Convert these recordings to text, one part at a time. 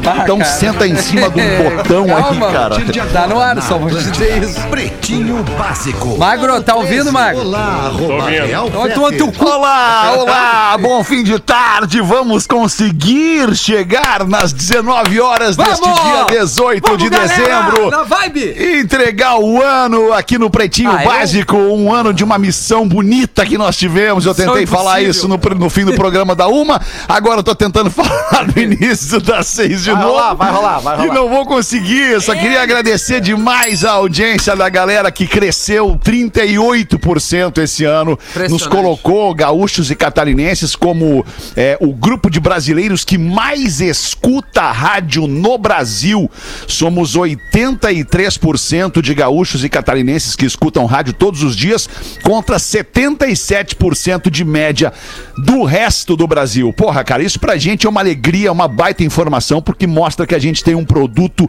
Então cara. senta em cima do botão Calma, aí, cara. Tá no ar, só vou dizer isso. Pretinho Básico. Magro, tá ouvindo, Magro? Olá, arroba ouvindo. Real Então, Olá, olá, bom fim de tarde. Vamos conseguir chegar nas 19 horas deste Vamos! dia 18 Vamos, de galera, dezembro. Na vibe! Entregar o ano aqui no Pretinho Ah, eu? Básico, um ano de uma missão bonita que nós tivemos. Eu tentei falar isso no, no fim do programa da uma, agora eu tô tentando falar no início das seis de Vai novo. rolar, vai rolar, vai E rolar. não vou conseguir. Só queria agradecer demais a audiência da galera que cresceu 38% esse ano. Nos colocou, gaúchos e catarinenses, como é, o grupo de brasileiros que mais escuta rádio no Brasil. Somos 83% de gaúchos e catarinenses que escutam rádio todos os dias, contra 77% de média do resto do Brasil. Porra, cara, isso pra gente é uma alegria, uma baita informação, porque mostra que a gente tem um produto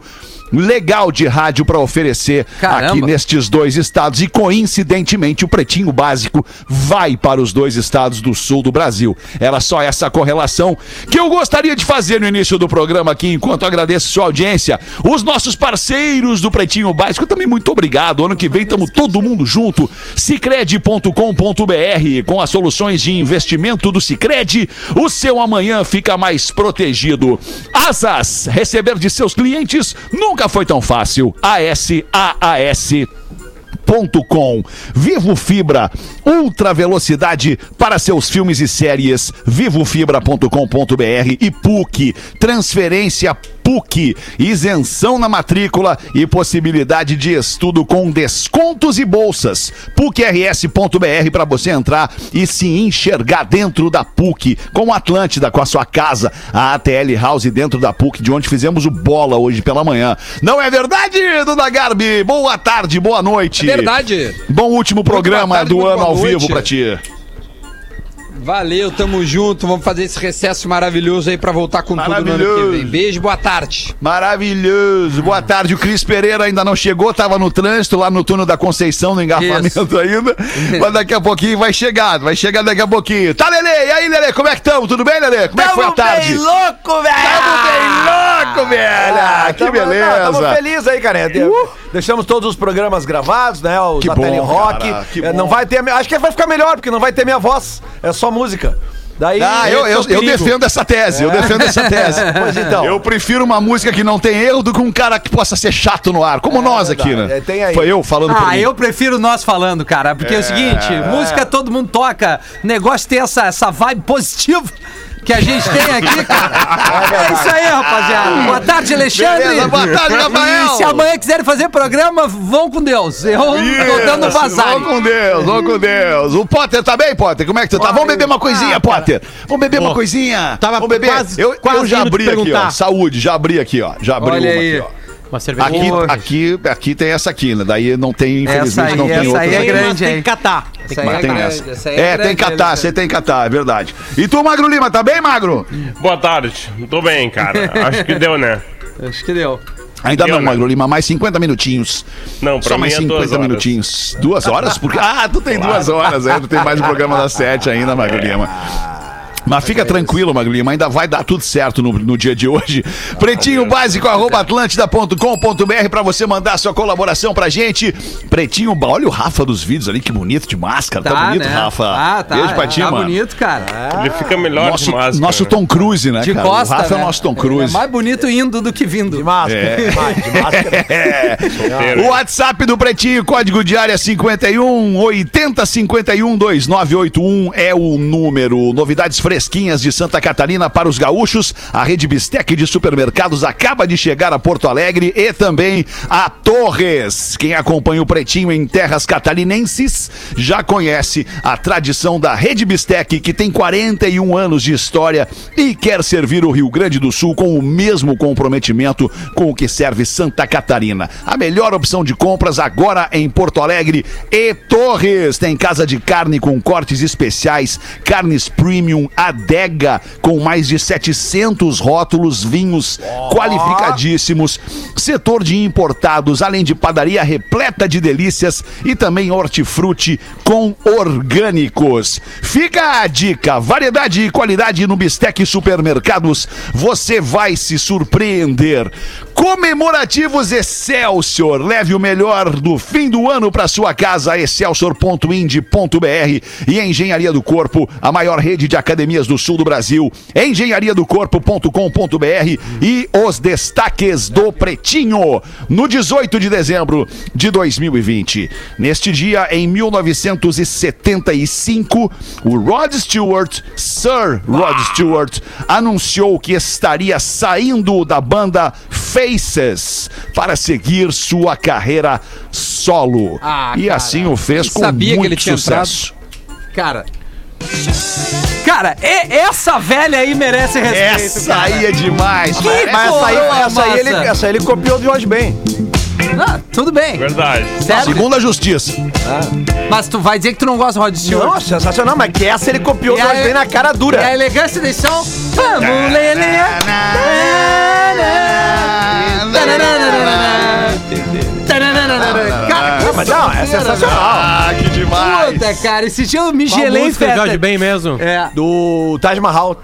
legal de rádio pra oferecer Caramba. aqui nestes dois estados e coincidentemente o Pretinho Básico vai para os dois estados do sul do Brasil. Era só essa correlação que eu gostaria de fazer no início do programa aqui, enquanto agradeço sua audiência. Os nossos parceiros do Pretinho Básico também muito obrigado. Ano que vem estamos todo mundo junto. Cicred.com.br com as soluções de investimento do Cicred, o seu amanhã fica mais protegido. Asas, receber de seus clientes nunca foi tão fácil. ASAAS com Vivo Fibra, ultra velocidade para seus filmes e séries. Vivofibra.com.br e PUC, transferência PUC, isenção na matrícula e possibilidade de estudo com descontos e bolsas. PUCRS.br para você entrar e se enxergar dentro da PUC, com Atlântida, com a sua casa, a ATL House dentro da PUC, de onde fizemos o bola hoje pela manhã. Não é verdade, Dona Garbi? Boa tarde, boa noite. É verdade. Bom último programa tarde, do ano ao vivo pra ti. Valeu, tamo junto. Vamos fazer esse recesso maravilhoso aí pra voltar com tudo no ano que vem. Beijo, boa tarde. Maravilhoso. Boa tarde. O Cris Pereira ainda não chegou, tava no trânsito lá no túnel da Conceição, no engarrafamento ainda. Mas daqui a pouquinho vai chegar, vai chegar daqui a pouquinho. Tá, Lele? E aí, Lele, como é que estamos? Tudo bem, Lele? Como é que foi a tarde? louco, velho! Tamo bem louco, velho! Ah, que tamo, beleza! Uh! Não, tamo felizes aí, cara. De- Deixamos todos os programas gravados, né? Os Que da bom, Rock. cara, que É, bom. Não vai ter. Acho que vai ficar melhor, porque não vai ter minha voz. É só música. Daí. Ah, eu, eu, é o eu perigo. defendo essa tese, eu defendo essa tese. Pois então. Eu prefiro uma música que não tem erro do que um cara que possa ser chato no ar, como nós aqui, né? É, tem aí. Foi eu falando Ah, eu prefiro nós falando, cara, porque é, o seguinte, música todo mundo toca, negócio tem essa, essa vibe positiva que a gente tem aqui, cara. É isso aí, rapaziada. Boa tarde, Alexandre. Beleza, boa tarde, Rafael. E se amanhã quiserem fazer programa, vão com Deus. Eu tô dando Isso, vazar. Vamos com Deus, vamos com Deus. O Potter tá bem, Potter? Como é que tu tá? Vamos beber uma coisinha, Potter. Vamos beber uma coisinha. Tava Vamos beber. quase- eu, quase eu já abri aqui, ó. Saúde, já abri aqui, ó. Já abri Olha uma aí. aqui, ó. Uma cerveja. Aqui, Boa. aqui, aqui tem essa aqui, né? Daí não tem, Essa infelizmente, aí, não tem essa outra. aí é grande, Tem hein? que catar. Essa aí é tem grande, essa. essa aí É, grande, tem que catar, você tem que catar, é verdade. E tu, Magro Lima, tá bem, Magro? Boa tarde. Tô bem, cara. Acho que deu, né? Acho que deu. Ainda Eu, não, né? Magro Lima, mais 50 minutinhos. Não, pra Só mim mais é 50 duas horas. minutinhos. Duas horas? Porque... Ah, tu tem duas horas ainda, tem mais um programa das sete ainda, Magro Lima. Mas fica tranquilo, Magro ainda vai dar tudo certo no, no dia de hoje. Pretinho básico, arroba atlântida.com.br pra você mandar sua colaboração pra gente. Pretinho, olha o Rafa dos vídeos ali, que bonito de máscara. Tá, bonito, né? Rafa. Ah, tá. Beijo pra ti, tá mano. bonito, cara. Ele fica melhor Nosso, de máscara. nosso né? Tom Cruise, né, De cara? costa, o Rafa é né? o nosso Tom É Cruise. mais bonito indo do que vindo. De máscara. É. Vai, de máscara. É. O WhatsApp do Pretinho, código de área 51 80 51 2981 é o número. Novidades fresquinhas de Santa Catarina para os gaúchos. A rede Bistec de supermercados acaba de chegar a Porto Alegre e também a Torres. Quem acompanha o Pretinho em terras catarinenses já conhece a tradição da rede Bistec, que tem 41 anos de história e quer servir o Rio Grande do Sul com o mesmo comprometimento com o que serve Santa Catarina. A melhor opção de compras agora em Porto Alegre e Torres. Tem casa de carne com cortes especiais, carnes premium Adega, com mais de 700 rótulos, vinhos qualificadíssimos, setor de importados, além de padaria repleta de delícias e também hortifruti com orgânicos. Fica a dica, variedade e qualidade no Bistec Supermercados, você vai se surpreender. Comemorativos Excelsior, leve o melhor do fim do ano para sua casa, excelsior.ind.br e Engenharia do Corpo, a maior rede de academias do sul do Brasil, engenhariadocorpo.com.br e os destaques do Pretinho, no 18 de dezembro de 2020. Neste dia, em 1975, o Rod Stewart, Sir Rod Stewart, anunciou que estaria saindo da banda Faces para seguir sua carreira solo. Ah, e cara. assim o fez Eu com sabia que muito ele tinha sucesso. Cara. Cara, e- essa velha aí merece respeito. Essa cara. aí é demais. Que mas- essa aí, essa aí, ele, essa aí ele copiou do Jorge Ben. Ah, tudo bem. Verdade. Sério? Segundo a justiça. Mas tu vai dizer que tu não gosta do Rod Stewart. Não, sensacional, mas que essa ele copiou E do Jorge a- Ben na cara E a dura. elegância desse som. Vamos, Lelê. Não, é sensacional. Ah, que demais. Puta, cara, esse dia eu me Qual gelei em música, festa. de bem mesmo? É. Do Taj Mahal.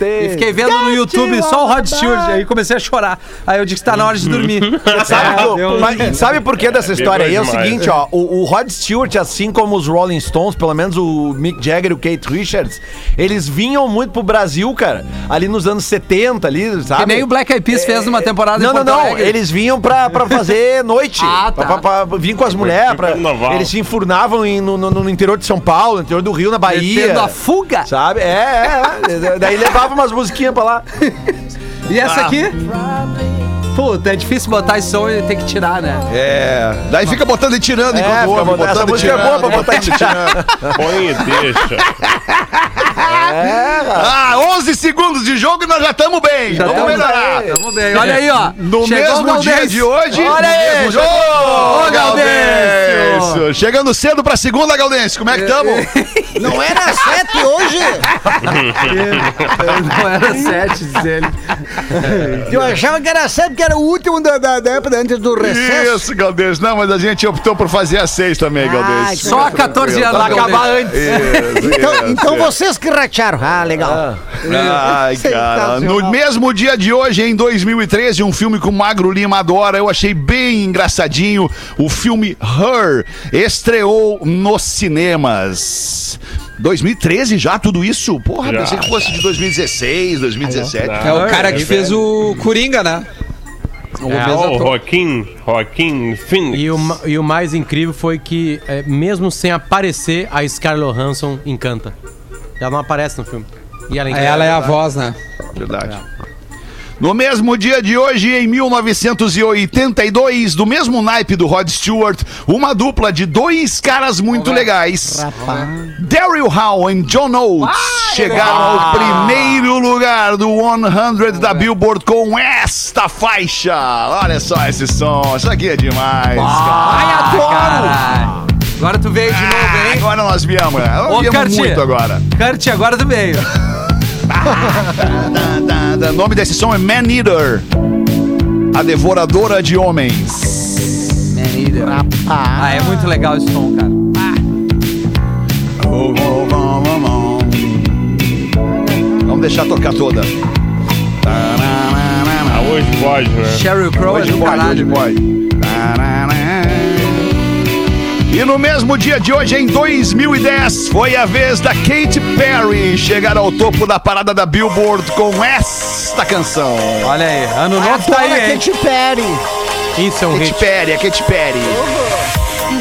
E fiquei vendo no YouTube só o Rod Stewart, aí comecei a chorar. Aí eu disse que tá na hora de dormir. Sabe, por que dessa história aí? É o seguinte, ó, o, Rod Stewart, assim como os Rolling Stones, pelo menos o Mick Jagger e o Kate Richards, eles vinham muito pro Brasil, cara, ali nos anos 70, ali, sabe? Que nem o Black Eyed Peas fez numa temporada Não, não, não, eles vinham pra, pra fazer noite. Ah, Pra, pra, pra- vinham com as mulheres. pra-. Eles se enfurnavam em- no, no- no interior de São Paulo, no interior do Rio, na Bahia. Metendo a fuga. Sabe? É, é, é. Daí levava umas musiquinhas pra lá. E essa aqui? Puta, é difícil botar esse som e ter que tirar, né? É. Daí fica botando e tirando É, enquanto ouve, botando- essa botando e música é boa pra tirando, botar e botando e tirando. Põe e deixa. Ah, 11 segundos de jogo e nós já estamos bem. Já Vamos tamo melhorar. bem, Tamo bem. Olha aí, ó. No Chegou mesmo dia Galdês. de hoje. Olha no aí, mesmo jogou! Chegando cedo pra segunda, Galdêncio. Como é que estamos? Não era sete hoje? Não era sete, diz ele. Eu achava que era sete, porque era o último da, da, da época antes do recesso. Isso, Galdêncio. Não, mas a gente optou por fazer a seis também, Galdêncio. Só há 14 anos, Pra acabar antes. Isso, Então, isso, então vocês que ratearam. Ah, legal. Ai, cara. No mesmo dia de hoje, em 2013, um filme que o Magro Lima adora, eu achei bem engraçadinho. O filme Her estreou nos cinemas. 2013 já, tudo isso? Porra, Já. pensei que fosse de 2016, 2017. É o cara que fez o Coringa, né? O É, o. Joaquim, Joaquim Phoenix. E o, e o mais incrível foi que, é, mesmo sem aparecer, a Scarlett Johansson encanta. Ela não aparece no filme. E ela, encanta. Ela é a voz, né? Verdade. No mesmo dia de hoje, em 1982, do mesmo naipe do Rod Stewart, uma dupla de dois caras muito legais. Daryl Hall e John Oates chegaram ao primeiro lugar do 100 da Billboard com esta faixa. Olha só esse som, isso aqui é demais. Ai, adoro! Agora tu veio de novo, Ah, hein? agora nós viemos, né? Ô, Nós viemos muito agora. Kurt, agora tu veio. O nome desse som é Man Eater. A devoradora de homens. Ah, é muito legal esse som, cara. Vamos deixar tocar toda. Ah, hoje pode, né? Sheryl Crow Hoje é do pode, hoje caralho. pode. E no mesmo dia de hoje, em 2010, foi a vez da Katy Perry chegar ao topo da parada da Billboard com esta canção. Olha aí, ano novo tá aí, hein? Katy Perry. Isso é um Katy hit. Perry, a Katy Perry.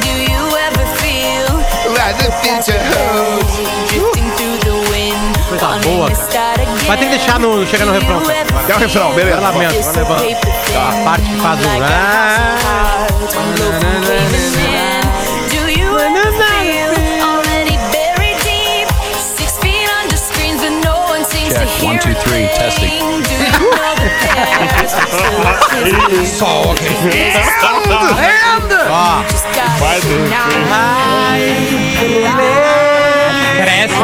Do you ever feel drifting through the wind? Coisa boa, cara. Vai ter que deixar no- chegar no refrão, cara. Até o refrão, beleza. Vai lamento, vai levando. Tá, A parte que faz o... Ah, Só, ok. just got Vai now? Cresce.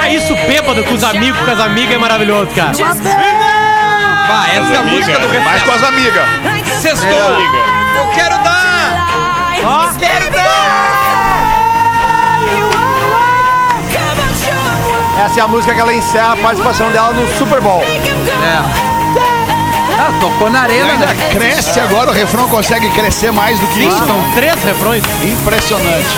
Ah, isso bêbado com os amigos, com as amigas é maravilhoso, cara. Vai, essa é a música do Mais com as amigas. Sextou. Eu quero dar. Quero Essa é a música que ela encerra a participação dela no Super Bowl. Ah, tocou na arena, Ainda né? cresce agora, o refrão consegue crescer mais do que Sim, isso. são três refrões. Impressionante.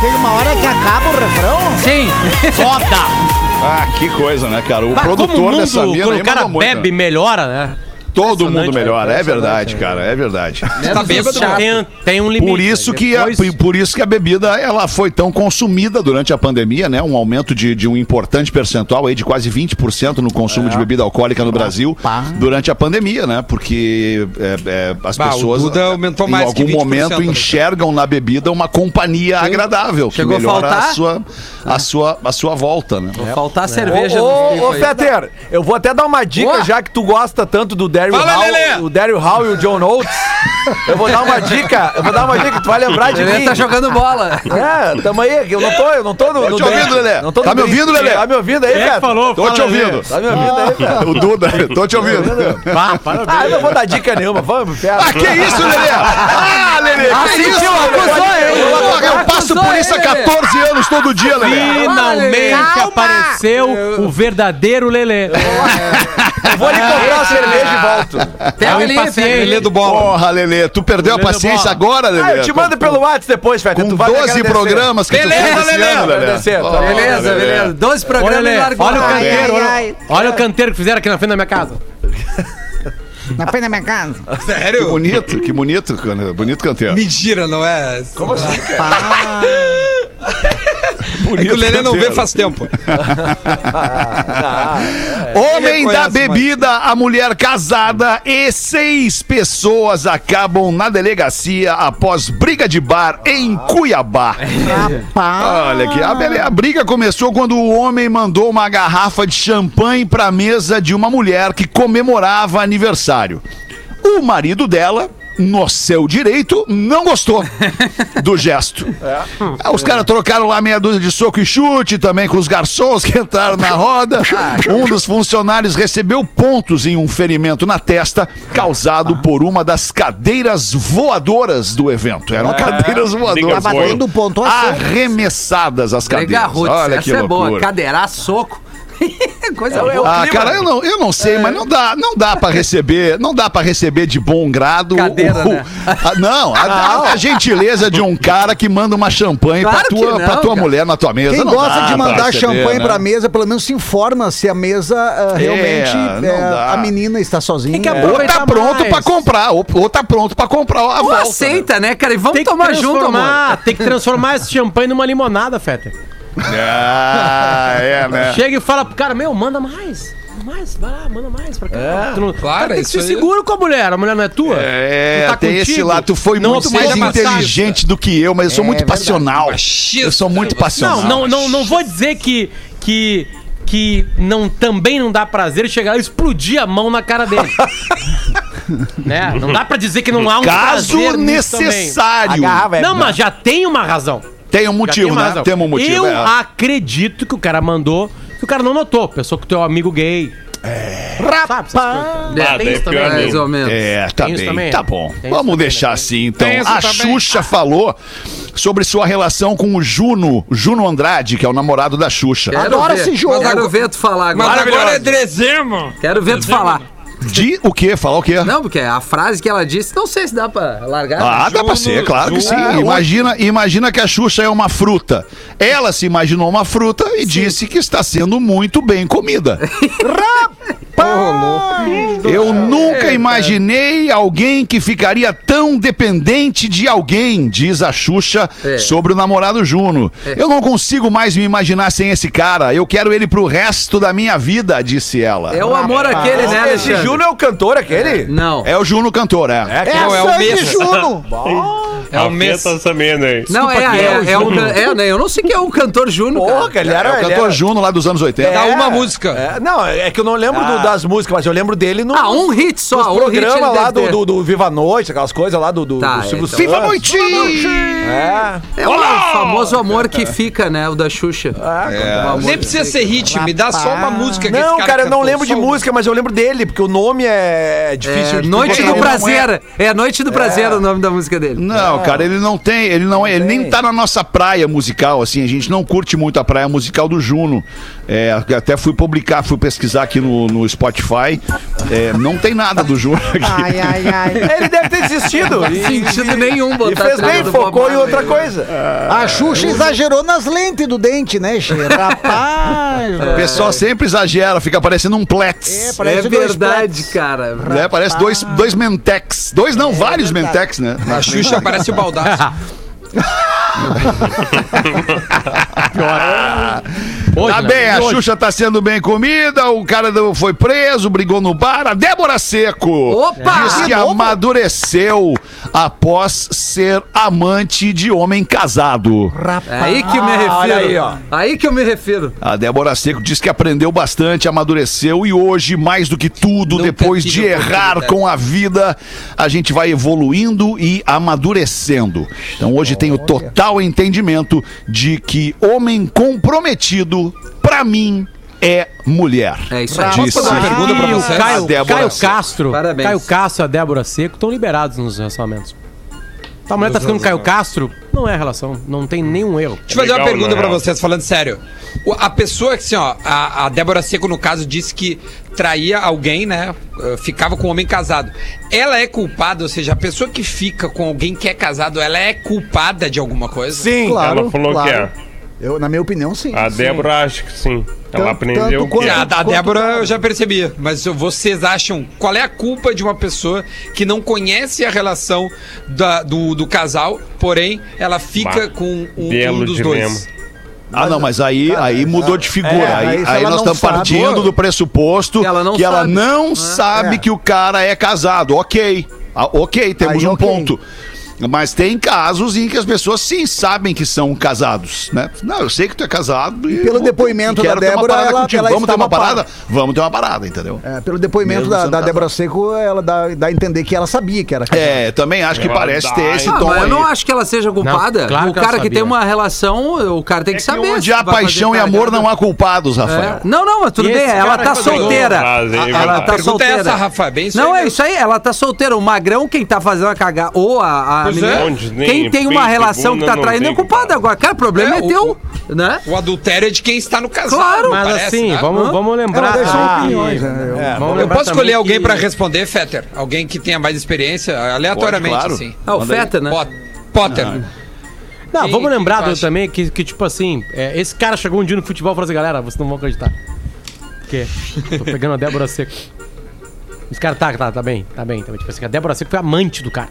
Tem uma hora que acaba o refrão. Sim. Foda! Ah, que coisa, né, cara? O como produtor o dessa mundo, mina quando o cara muito, bebe, né? melhora, né? Todo mundo melhora, é verdade, cara, é verdade. Tá bêbado, chato. Tem, tem um limite. Por isso né? que a, por isso que a bebida ela foi tão consumida durante a pandemia, né? Um aumento de, de um importante percentual aí de quase 20% no consumo de bebida alcoólica no Brasil durante a pandemia, né? Porque é, é, as Bah, pessoas aumentou em que algum 20% momento né? enxergam na bebida uma companhia agradável que Chegou a melhora a faltar? sua a sua a sua volta, né? Vou faltar cerveja Ô, ô, ô aí. Fetter, eu vou até dar uma dica, Boa. já que tu gosta tanto do Daryl Fala, Hall, Lelê. o Daryl Hall e o John Oates. Eu vou dar uma dica, eu vou dar uma dica, tu vai lembrar de Ele mim. tá jogando bola. É, tamo aí, que eu não tô, eu não tô no. Tô no te ouvindo. Lelê. Não tô Tá me ouvindo, Lelê? Tá me ouvindo aí, é que Fetter? falou? Tô te Lelê. ouvindo. Tá me ouvindo aí, Fetter? O Duda, tô te ouvindo. Parabéns. Ah, eu não vou dar dica nenhuma, vamos, Fetter. Ah, que isso, Lelê? Ah, Lelê, que sentiu, isso, acusou Lelê? Eu, eu passo por isso há 14 anos todo dia, Lelê. Finalmente Calma. apareceu o verdadeiro Lelê. Eu vou ali comprar uma cerveja e volto. Pega ali, Lelê do bola. Porra, Lelê, tu perdeu a Lelê paciência bola. agora, Lelê? Ah, eu te mando pelo WhatsApp depois, Fetter. Com tu vai me 12 agradecer. programas que Beleza, tu fez Lelê. ano, Lelê. Beleza, Lelê. beleza. Dois Olha, programas e Lelê, largou. olha o Ai, canteiro, ai, olha, ai. olha o canteiro que fizeram aqui na frente da minha casa. Na frente da minha casa. Que Sério? bonito, que bonito, cara, bonito canteiro. Mentira, não é? Como assim? É Bonito que o Lelê não vê faz tempo. Homem Ele da conhece, bebida, a mulher casada e seis pessoas acabam na delegacia após briga de bar em Cuiabá. Olha aqui, a, bele- a briga começou quando o homem mandou uma garrafa de champanhe para a mesa de uma mulher que comemorava aniversário. O marido dela, no seu direito, não gostou do gesto. Ah, Os caras trocaram lá meia dúzia de soco e chute também com os garçons que entraram na roda. Um dos funcionários recebeu pontos em um ferimento na testa causado por uma das cadeiras voadoras do evento. Eram cadeiras voadoras. Tava tendo pontuação. Arremessadas as cadeiras. Olha que essa é boa. loucura. Cadeirar soco. Coisa É o- é o boa. Ah, cara, eu não, eu não sei, mas não dá, não dá para receber, não dá para receber de bom grado. Cadeira, o- né? a- não, a, a- a gentileza de um cara que manda uma champanhe Claro pra tua, não, pra tua cara. mulher na tua mesa. Quem não gosta dá de pra mandar receber, champanhe né? pra mesa, pelo menos se informa se a mesa ah, realmente é, a menina está sozinha. Tem que É. Ou tá pronto mais. pra comprar, ou, ou tá pronto pra comprar a Pô, volta. né? aceita, né, cara? E vamos tomar junto, transformar, tem que transformar esse champanhe numa limonada, Feta. Ah, é, né? Chega e fala pro cara, meu, manda mais. Manda mais, vai lá, manda mais pra cá. Tu não- claro, Cara, tem que isso ser aí. seguro com a mulher, a mulher não é tua. É, Não tá tem esse contigo? lado. Tu foi Não muito seja mais machista. inteligente do que eu, mas eu sou É muito verdade. passional. Machista, Eu sou muito você. passional. Não, não, não, não vou dizer que, que, que não, também não dá prazer chegar e explodir a mão na cara dele. né? Não dá pra dizer que não há um Caso prazer nisso também. necessário. Agarrava, é- Não, mas já tem uma razão. Tem um motivo, tem né? razão. Temos um motivo. Eu é. acredito que o cara mandou, que o cara não notou. Pensou que o teu amigo gay. É. Coisas. Ah, tem isso também. Mais ou menos. É, tá Tem bem, também, tá bom. Tem Vamos também, deixar né? assim, então. Tem A também. Xuxa falou sobre sua relação com o Juno, Juno Andrade, que é o namorado da Xuxa. Quero Adoro ver. esse jogo. Quero ver tu falar Mas agora. agora é dezembro. Quero ver tu falar. De o quê? Falar o quê? Não, porque a frase que ela disse, não sei se dá pra largar. Ah, dá pra ser, claro que sim. Imagina, imagina que a Xuxa é uma fruta. Ela se imaginou uma fruta e disse que está sendo muito bem comida. Eu nunca imaginei alguém que ficaria tão dependente de alguém, diz a Xuxa É. sobre o namorado Juno. Eu não consigo mais me imaginar sem esse cara. Eu quero ele pro resto da minha vida, disse ela. É o amor aquele, né, Esse Alexandre? Juno é o cantor aquele? Não. É o Juno cantor, é. É, É Não, é o sangue mesmo. Juno. É o mês. aí. Não, é, é, é, o, can- é, né? Eu não sei quem é o cantor Juno, Porra, cara. ele era. É o cantor era- Juno lá dos anos 80. Dá uma música. É, não, é que eu não lembro do- das músicas, mas eu lembro dele no. Ah, um hit só. Um hit programas lá do, do, do Viva a Noite, aquelas coisas lá do, do, Tá, do Silvio então. Viva noite! É. É o famoso amor que fica, né? O da Xuxa. Amor Nem precisa fica. ser hit, me dá só uma música que Não, cara, eu não lembro de música, mas eu lembro dele, porque o nome é difícil É, de Noite do é. Prazer. É Noite do Prazer o nome da música dele. Não, cara, ele não tem, ele não, ele nem tá na nossa praia musical, assim, a gente não curte muito a praia musical do Juno. É, até fui publicar, fui pesquisar aqui no, no Spotify, é, não tem nada do Juno aqui. Ai, ai, ai. Ele deve ter desistido. E, Sentido nenhum e botar fez a trilha bem, focou em outra coisa. A Xuxa exagerou nas lentes do dente, né? Rapaz. O pessoal sempre exagera, fica parecendo um Plets. É, parece É dois verdade, cara. né? Parece dois, dois Mentex. Dois não, vários verdade. Mentex, né? A Xuxa parece o baldaço. Hoje, Tá né? bem, a Hoje. Xuxa tá sendo bem comida, o cara foi preso, brigou no bar. A Débora Seco Opa! diz que amadureceu após ser amante de homem casado. É aí que eu me refiro. olha aí, ó. Aí que eu me refiro. A Débora Seco diz que aprendeu bastante, amadureceu e hoje, mais do que tudo, Nunca depois de errar com a vida, a gente vai evoluindo e amadurecendo. Então hoje tenho total entendimento de que homem comprometido, pra mim, é mulher. É isso aí. Disse fazer uma pergunta pra o vocês? a Caio, Caio. Castro, Parabéns. Caio Castro e a Débora Seco estão liberados nos relacionamentos. Tá, a mulher tá ficando com Caio Castro, não é relação, não tem nenhum erro. Deixa eu fazer uma Legal, pergunta na pra real. vocês, falando sério. O- A pessoa que, assim, ó, a, a Débora Seco, no caso, disse que traía alguém, né? eh, Ficava com um homem casado. Ela é culpada, ou seja, a pessoa que fica com alguém que é casado, ela é culpada de alguma coisa? Sim. Claro, Ela falou claro. que é. Eu, na minha opinião, sim. A Débora acha que sim. Ela aprendeu que quanto- é. A, a Quanto Débora cara? eu já percebia, mas vocês acham qual é a culpa de uma pessoa que não conhece a relação da- do, do casal, porém ela fica Bah, com um, um dos dilema. dois? Ah, não, mas aí, aí mudou de figura. é, aí aí ela nós não estamos sabe- partindo do pressuposto Que ela não que ela sabe. não sabe É. que o cara é casado. Ok. Ah, ok, temos Aí, um ok. ponto. Mas tem casos em que as pessoas sim sabem que são casados, né? Não, eu sei que tu é casado e. pelo depoimento e quero da ter uma Débora, parada ela- ela Vamos ter uma par. parada? Vamos ter uma parada, entendeu? É, pelo depoimento Mesmo da, da. Débora Seco, ela dá, dá a entender que ela sabia que era casada. É, também acho que Ela parece ter dá, esse Ah, tom mas eu aí. não acho que ela seja culpada. Não, claro o que cara que sabia. tem uma relação, o cara tem que É que saber. onde há paixão e amor não há culpados, É. Rafael. Não, não, mas tudo E bem. Ela tá que solteira. Ela tá pergunta é solteira. é Não, é isso aí, ela tá solteira. O magrão, quem tá fazendo a cagar, ou a Pois é. Onde nem quem tem uma relação que tá não traindo é culpado. Agora, cara, o problema É, é, o- teu, né? O adultério é de quem está no casal. Claro, Mas parece, assim, né? vamos, vamos lembrar. Ela que- opiniões, né? Eu- É, vamos Eu lembrar posso escolher também alguém que- pra responder, Fetter? Alguém que tenha mais experiência, aleatoriamente, Pode, claro. assim. Ah, o Manda aí. Feta, né? Pot- Potter. Não, Quem- vamos lembrar do- também que, que, tipo assim, é, esse cara chegou um dia no futebol e falou assim, galera, vocês não vão acreditar. O quê? Tô pegando a Débora Seco. Esse cara tá, tá, tá bem, tá bem, tá bem. Tipo assim, a Débora Seco foi amante do cara.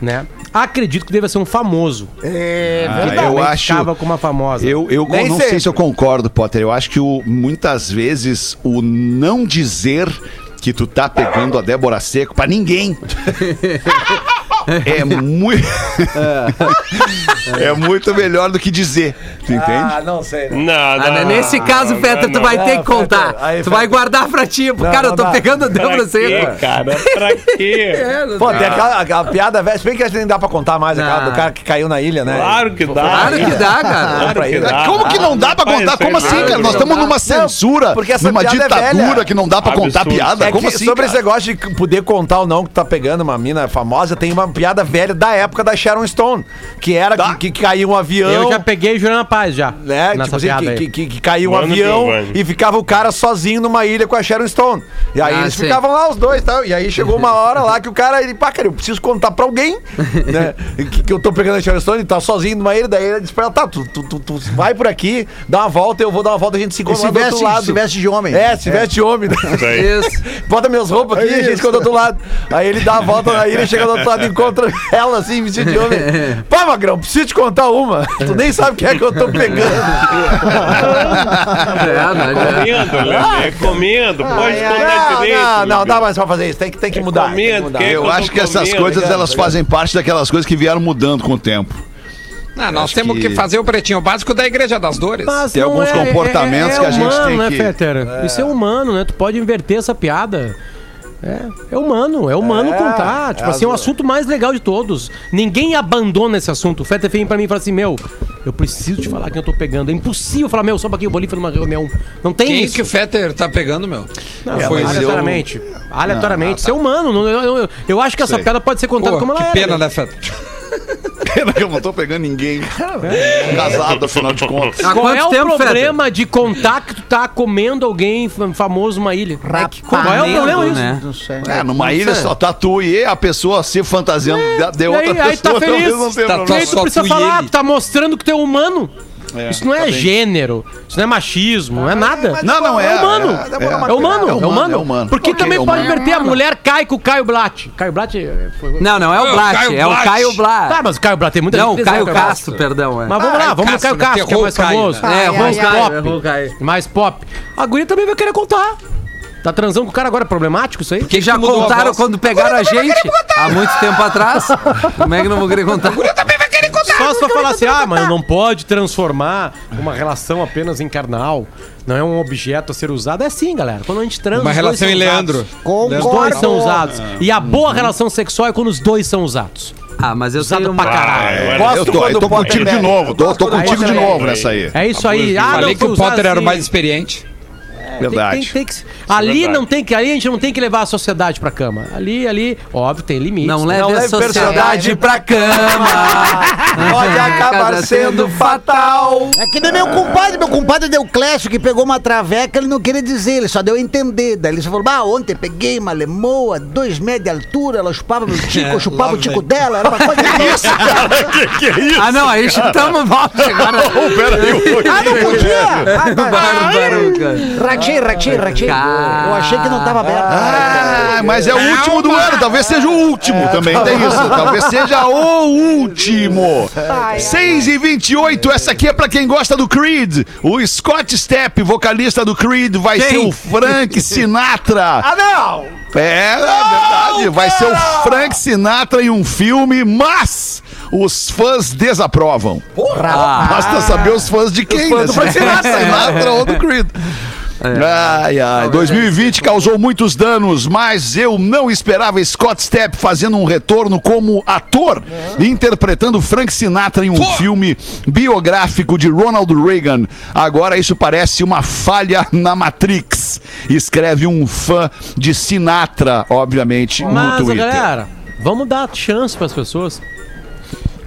Né? Acredito que deve ser um famoso. É Ah, verdade. eu acho. Ficava com uma famosa. Eu, eu Nem não sempre. sei se eu concordo, Potter. Eu acho que o, muitas vezes o não dizer que tu tá pegando a Débora Seco pra ninguém é muito é muito melhor do que dizer. Tu entende? Ah, não sei. Não, Ah, não, né? Nesse não, caso, não, Feta, tu não. vai ter Não, que contar. Aí, tu vai guardar pra ti. Não, cara, eu não tô pegando a Débora Pra quê, Seco. cara? Pra quê? É, Pô, tem aquela, aquela piada velha. Se bem que essa nem dá pra contar mais, aquela Ah. do cara que caiu na ilha, né? Claro que dá. Claro que dá, cara. Claro que dá. Como que não dá pra contar? isso é Como assim, cara? Nós estamos numa censura, porque essa numa é ditadura velha. que não dá pra contar piada. Como assim? sobre esse negócio de poder contar ou não que tu tá pegando uma mina famosa, tem uma piada velha da época da Sharon Stone, que era Tá. que, que caiu um avião. Eu já peguei Juliana Paz já. né? Nessa Tipo assim, piada que, aí. que, que- que caiu um Mano avião e ficava o cara sozinho numa ilha com a Sharon Stone. E aí Ah, eles sim. ficavam lá os dois e tal. E aí chegou uma hora lá que o cara, ele, pá, cara, eu preciso contar pra alguém, né? Que, que eu tô pegando a Sharon Stone e tá sozinho numa ilha. Daí ele disse pra ela, tá, tu, tu, tu, tu vai por aqui, dá uma volta, eu vou dar uma volta, a gente se E encontra se lá do outro lado. se veste de homem. É, se veste de homem. né? Isso. Bota minhas roupas aqui e a gente ficou do outro lado. Aí ele dá a volta na ilha, chega do outro lado, encontra ela assim, vestida de homem. Pá, Magrão, preciso te contar uma. Tu nem sabe quem é que eu tô pegando. É, né, já- Comendo, Lelê, comendo. Pode contar Não, direito. não, não dá mais pra fazer isso. Tem que, tem que mudar. tem que comendo, mudar. que- Eu eu acho que essas comendo, coisas, obrigado, elas fazem parte daquelas coisas que vieram mudando com o tempo. Não, nós temos que... que- fazer o pretinho básico da Igreja das Dores. Mas Tem alguns comportamentos que a gente humano, tem né, que- Fetter? Isso é humano, né? Tu pode inverter essa piada. É, é humano, é humano É, contar. Tipo é assim, é o as- assunto mais legal de todos. Ninguém abandona esse assunto. O Fetter vem pra mim e fala assim: Meu, eu preciso te falar quem eu tô pegando. É impossível falar, meu, só um pouquinho, eu vou ali fazer uma reunião. Não tem Quem isso. que o Fetter tá pegando, meu? Não, É, foi aleatoriamente. Aleatoriamente. Isso é humano. não- Eu, eu- eu acho que essa Sei. piada pode ser contada Pô, como ela que era. pena, né, Fetter? Pena que eu não tô pegando ninguém. Casado, afinal de contas. Há Qual é o tempo, problema de contar que tu tá comendo alguém fam- famoso numa ilha? Qual é o problema isso? né? Não sei. É, numa ilha só tá tu e a pessoa se fantasiando de, de outra aí, pessoa. aí tá talvez feliz. não tenha Tá tu Só precisa falar, ele. tá mostrando que tu é humano. É, Isso não é tá gênero, isso não é machismo, não é nada. Não, não é. É humano. É, É, é, humano, é humano. é humano. Porque Ok, também é pode humano. inverter a mulher cai com o Caio Blatt. Caio Blatt é, foi... Não, não é o É Blatt, é o. Caio Blatt. Tá, mas o Caio Blatt tem muita Não, o Caio Castro, perdão. É. Mas vamos Ah, lá, é o vamos no Caio Castro, que é mais famoso. É, errou o Caio. Mais pop. A guria também vai querer contar. Tá transando com o cara agora, é problemático isso aí? Que já contaram quando pegaram a gente há muito tempo atrás. Como é que não vou querer contar? Só se for falar assim, ah, mas não pode transformar uma relação apenas em carnal. Não é um objeto a ser usado. É assim, galera. Quando a gente transa. Uma os dois relação são em. Leandro. Os dois são usados. E a boa relação sexual é quando os dois são usados. Ah, mas eu Usado tenho pra uma... caralho. Ah, Gosto Eu tô, eu tô contigo de pega. novo. Tô, tô contigo de o novo nessa aí. É isso aí. Ah, Falei que o Potter era o assim. mais experiente. Verdade. Tem, tem que, ali verdade. não tem que, ali a gente não tem que levar a sociedade pra cama. Ali, ali, óbvio, tem limites. Não né? leve Não a sociedade pra cama. Pode acabar sendo fatal. É que nem meu compadre, meu compadre deu clássico que pegou uma traveca, ele não queria dizer, ele só deu a entender. Daí ele só falou, ah, ontem peguei uma lemoa, dois metros de altura, ela chupava meu tico, eu chupava Lá o tico dela, era uma coisa isso, que, que é isso? Ah, não, aí chutamos volta agora. Oh, peraí, Ah, não podia? Ah, tá. Bárbaro, cara. Ratinho, ratinho, ratinho. Eu achei que não tava aberto. Ah, mas é o último do ano, talvez seja o último também, tem isso. Talvez seja o último. 6 e 28 essa aqui é pra quem gosta do Creed. O Scott Stepp, vocalista do Creed, vai Quem? ser o Frank Sinatra. Ah, não! É, é verdade, vai ser o Frank Sinatra em um filme, mas os fãs desaprovam. Basta saber os fãs de quem, fãs né? do Frank Sinatra. Sinatra ou do Creed. Ai, ai, 2020 causou muitos danos, mas eu não esperava Scott Stepp fazendo um retorno como ator, interpretando Frank Sinatra em um filme biográfico de Ronald Reagan. Agora isso parece uma falha na Matrix, escreve um fã de Sinatra, obviamente, no Mas, Twitter. galera, vamos dar chance pras pessoas.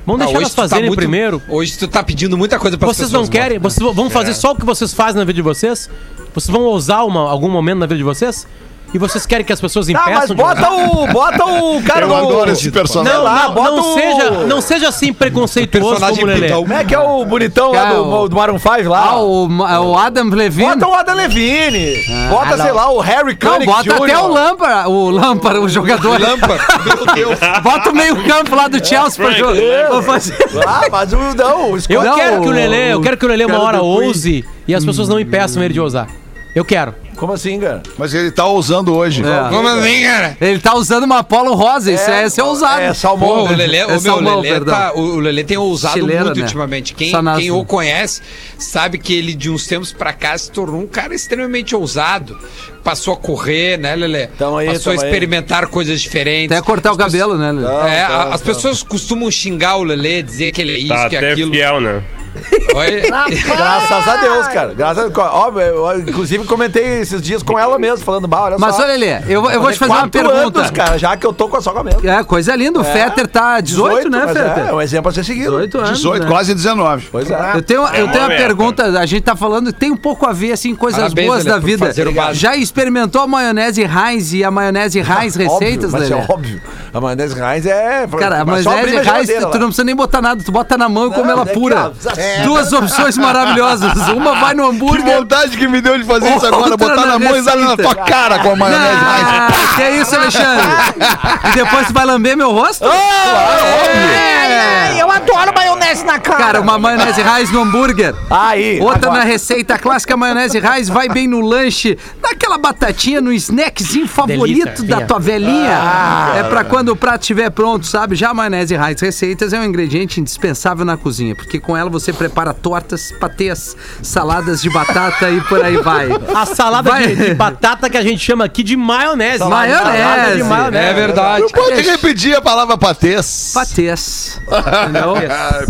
Vamos deixar elas tá fazerem muito- primeiro. Hoje tu tá pedindo muita coisa pra Vocês não querem? Vocês vão fazer só o que vocês fazem na vida de vocês? Vocês vão ousar uma, algum momento na vida de vocês? E vocês querem que as pessoas Tá, impeçam mas de bota o. Bota o cara Eu do. adoro esse personagem. Não, lá, não, bota não o- seja, não seja assim preconceituoso Personagem como o Lelê. Como é que é o bonitão lá do, o- do Maroon 5 lá? Ah, o, o Adam Levine. Bota o Adam Levine. bota, não. sei lá, o Harry Não, Connick bota Jr. até o Lampard, o Lampard, o jogador. Lampard. Meu Deus. Bota o meio campo lá do Chelsea pra jogar. Ah, mas o não, o Scott- Eu Não, quero que o Lelê, eu quero que o Lelê uma hora ouse e as pessoas não impeçam ele de ousar. Eu quero. Como assim, cara? Mas ele tá ousando hoje. É. Como assim, cara? Ele tá usando uma polo rosa, isso é, ser ousado. É, salmão. Pô, o Lelê, É o meu salmão, Lelê, tá, o Lelê tem ousado Chileira, muito né? ultimamente. Quem, quem o conhece sabe que ele, de uns tempos pra cá, se tornou um cara extremamente ousado. Passou a correr, né, Lelê? Tamo aí, Passou a tamo aí. experimentar coisas diferentes. Até cortar o cabelo, né? Lelê? É, Tá, a- tá, as pessoas costumam xingar o Lelê, dizer que ele é isso, Tá que é até aquilo. fiel, né? Olha, Graças a Deus, cara. Graças a Deus. Ó, eu, inclusive, comentei esses dias com ela mesmo, falando, bah, olha Mas só. olha, Lelê, eu, eu vou te fazer uma pergunta. Anos, cara, já que eu tô com a sogra mesmo. É, coisa linda. O Fetter tá 18, né, mas Fetter? É, é um exemplo a ser seguido. 18 anos. 18, né? quase 19. Pois é. Eu tenho, eu É tenho uma pergunta, a gente tá falando, tem um pouco a ver, assim, coisas Parabéns, boas Lelê, da vida. Já experimentou a maionese Heinz e a maionese Heinz receitas, óbvio, mas Lelê? é óbvio. A maionese Heinz é... Cara, a maionese Heinz, tu, não precisa nem botar nada, tu bota na mão e come ela Não, é que, Duas opções maravilhosas. Uma vai no Que hambúrguer. vontade que me deu de fazer isso agora, botar na na mão e dar na tua cara com a maionese. Ah, que é isso, Alexandre? E depois tu vai lamber meu rosto? Ai, eu adoro maionese na cara. Cara, uma maionese Reis no hambúrguer. Aí. Outra agora. na receita clássica maionese Reis vai bem no lanche, naquela batatinha, no snackzinho favorito Delícia, da tua velhinha. é pra quando o prato estiver pronto, sabe? Já a maionese Reis Receitas é um ingrediente indispensável na cozinha, porque com ela você prepara tortas, patês, saladas de batata e por aí vai. A salada Vai. de, de batata que a gente chama aqui de maionese. Maionese. Salada de maionese. É verdade. Pode repetir a palavra patês. Patês. Entendeu?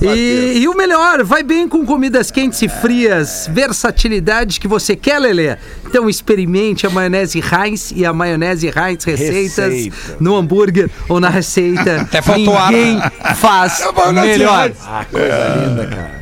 E, e o melhor, vai bem com comidas quentes e frias. Versatilidade que você quer, Lelê. Então experimente a maionese Heinz e a maionese Heinz Receitas Receita. no hambúrguer ou na receita. Até faltou ar. Ninguém faz melhor. cara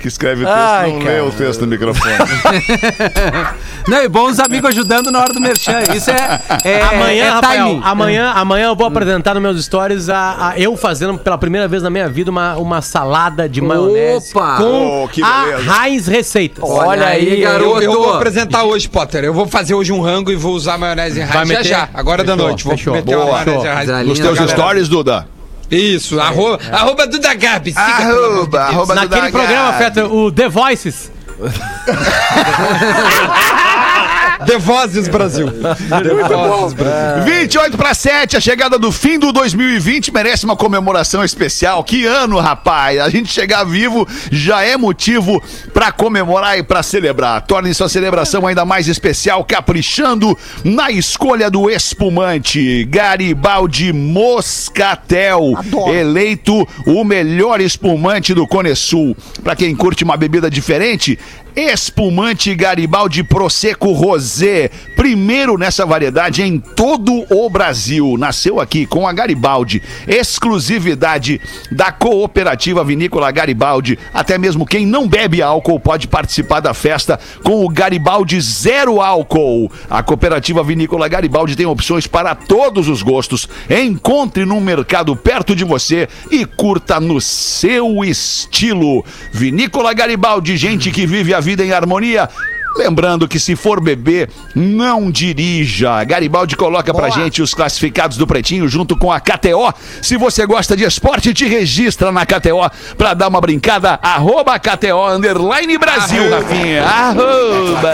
que escreve o texto Ai, não cara. lê o texto no microfone. Não, e bons amigos ajudando na hora do merchan. Isso é, é Amanhã, é Rafael, timing. amanhã, amanhã eu vou apresentar nos meus stories a, a- eu fazendo pela primeira vez na minha vida uma, uma salada de maionese Opa! com Oh, que a beleza. Heinz Receitas. Olha aí, Eu, garoto. eu vou apresentar hoje, Potter. Eu vou fazer hoje um rango e vou usar maionese em raiz já meter? já, agora da Fechou, noite. Vou fechou. meter uma Boa. maionese em raiz. Nos teus stories, Duda. Isso, arroba, arroba Duda Gabi. Deus. arroba Naquele Duda programa, Gabi. Feta, o The Voices. The Vozes Brasil. The Vozes Brasil. 28 para 7, a chegada do fim do 2020 merece uma comemoração especial. Que ano, rapaz! A gente chegar vivo já é motivo para comemorar e para celebrar. Torne sua celebração ainda mais especial caprichando na escolha do espumante Garibaldi Moscatel, eleito o melhor espumante do Cone Sul. Para quem curte uma bebida diferente, Espumante Garibaldi Prosecco Rosé, primeiro nessa variedade em todo o Brasil. Nasceu aqui com a Garibaldi, exclusividade da Cooperativa Vinícola Garibaldi. Até mesmo quem não bebe álcool pode participar da festa com o Garibaldi Zero Álcool. A Cooperativa Vinícola Garibaldi tem opções para todos os gostos. Encontre num mercado perto de você e curta no seu estilo. Vinícola Garibaldi, gente que vive a vida em harmonia. Lembrando que se for beber, não dirija. Garibaldi coloca pra gente os classificados do Pretinho junto com a KTO. Se você gosta de esporte, te registra na KTO pra dar uma brincada. Arroba KTO Underline Brasil, Rafinha. Arroba.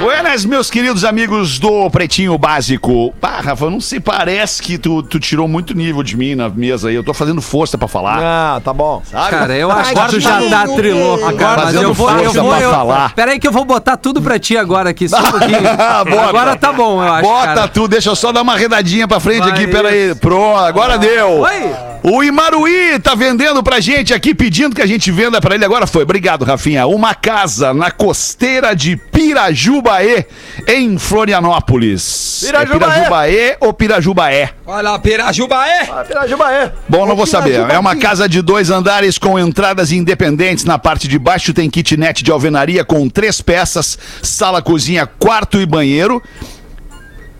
Buenas, meus queridos amigos do Pretinho Básico. Pá, Rafa, não sei, parece que tu, tu tirou muito nível de mim na mesa aí. Eu tô fazendo força pra falar. Ah, tá bom. Sabe? Cara, eu acho que tu já tá trilouco, Agora. Mas eu vou, eu força vou. pra Eu, falar. Peraí que eu vou botar tudo pra ti agora aqui, só um pouquinho. Bota. Agora tá bom, eu acho, Bota cara. tu, deixa eu só dar uma redadinha pra frente Vai aqui, peraí. isso. Pronto, agora deu. Oi. O Imaruí tá vendendo pra gente aqui, pedindo que a gente venda pra ele. Agora foi, obrigado, Rafinha. Uma casa na costeira de Pirajubaê, em Florianópolis. Pirajubaê. É Pirajubaê ou Pirajubaé? Olha lá, Pirajubaé. Ah, Pirajubaé. Bom, não vou saber. É uma casa de dois andares com entradas independentes. Na parte de baixo tem kitnet de alvenaria com três peças, sala, cozinha, quarto e banheiro.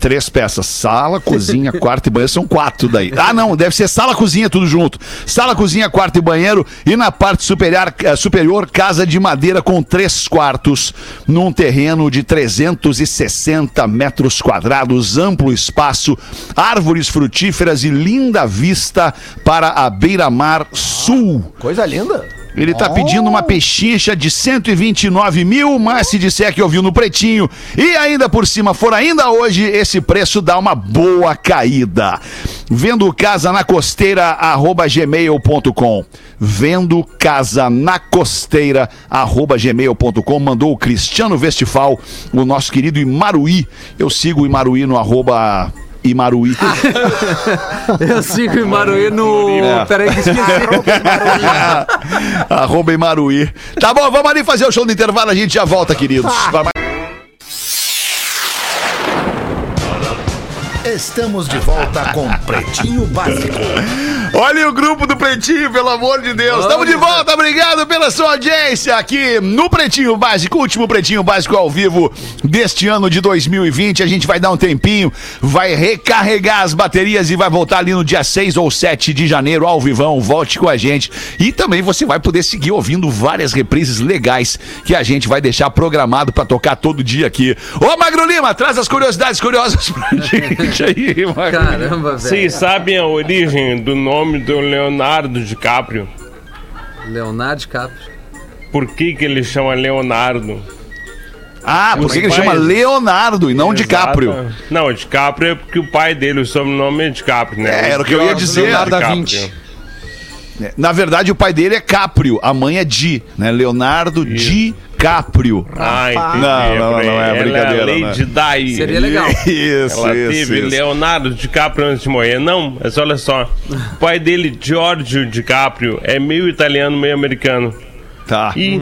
Três peças, sala, cozinha, quarto e banheiro, são quatro daí. Ah, não, deve ser sala, cozinha, tudo junto. Sala, cozinha, quarto e banheiro. E na parte superior, eh, superior casa de madeira com três quartos, num terreno de 360 metros quadrados, amplo espaço, árvores frutíferas e linda vista para a beira-mar sul. Coisa linda. Ele tá pedindo uma pechincha de 129 mil, mas se disser que ouviu no pretinho e ainda por cima for ainda hoje, esse preço dá uma boa caída. Vendo casa na costeira, arroba gmail.com. Vendo casa na costeira, arroba gmail.com. Mandou o Cristiano Vestifal, o nosso querido Imaruí. Eu sigo o Imaruí no arroba Imaruí. Eu sigo em Maruí no. É. Peraí que esqueci. Arroba Imaruí. Tá bom, vamos ali fazer o show do intervalo, a gente já volta, queridos. Mais- Estamos de volta com Pretinho Básico. Olha o grupo do Pretinho, pelo amor de Deus. Estamos de volta, obrigado pela sua audiência aqui no Pretinho Básico, último Pretinho Básico ao vivo deste ano de 2020. A gente vai dar um tempinho, vai recarregar as baterias e vai voltar ali no dia 6 ou 7 de janeiro ao vivão. Volte com a gente. E também você vai poder seguir ouvindo várias reprises legais que a gente vai deixar programado pra tocar todo dia aqui. Ô, Magro Lima, traz as curiosidades curiosas pra gente aí, Magro. Caramba, velho. Vocês sabem a origem do nome do Leonardo DiCaprio? Leonardo DiCaprio. Por que, que ele chama Leonardo? Ah, por que que ele chama Leonardo e não DiCaprio? Exato. Não, DiCaprio é porque o pai dele, o sobrenome é DiCaprio, né? É, era o que eu ia dizer. Leonardo Da DiCaprio. Vinci. Na verdade, o pai dele é Caprio, a mãe é Di, né? Leonardo DiCaprio. Ah, entendi. Não, não, não é brincadeira, Ela é Lady Di. Seria legal. Isso, Ela isso, teve isso. Leonardo DiCaprio antes de morrer. Não, mas olha só. O pai dele, Giorgio DiCaprio, é meio italiano, meio americano. Tá. E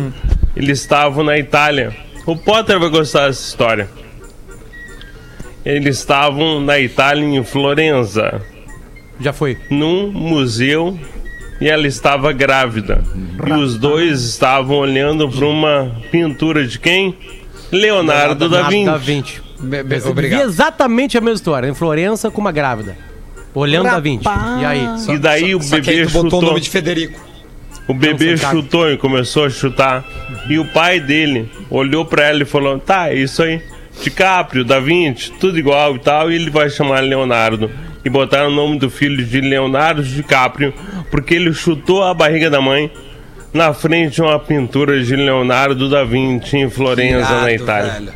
eles estavam na Itália. O Potter vai gostar dessa história. Eles estavam na Itália, em Florença, Já foi. num museu, e ela estava grávida. E os dois estavam olhando para uma pintura de quem? Leonardo da Vinci. Da Vinci. Be- be- Vi Obrigado. exatamente a mesma história. Em Florença com uma grávida. Olhando da Vinci. E aí? E daí o Só que aí bebê tu botou o chutou. nome de Federico. O bebê Não, chutou e começou a chutar. E o pai dele olhou pra ela e falou: Tá, é isso aí. DiCaprio, Da Vinci, tudo igual e tal. E ele vai chamar Leonardo. E botaram o nome do filho de Leonardo DiCaprio porque ele chutou a barriga da mãe na frente de uma pintura de Leonardo da Vinci em Florença, na Itália. velho.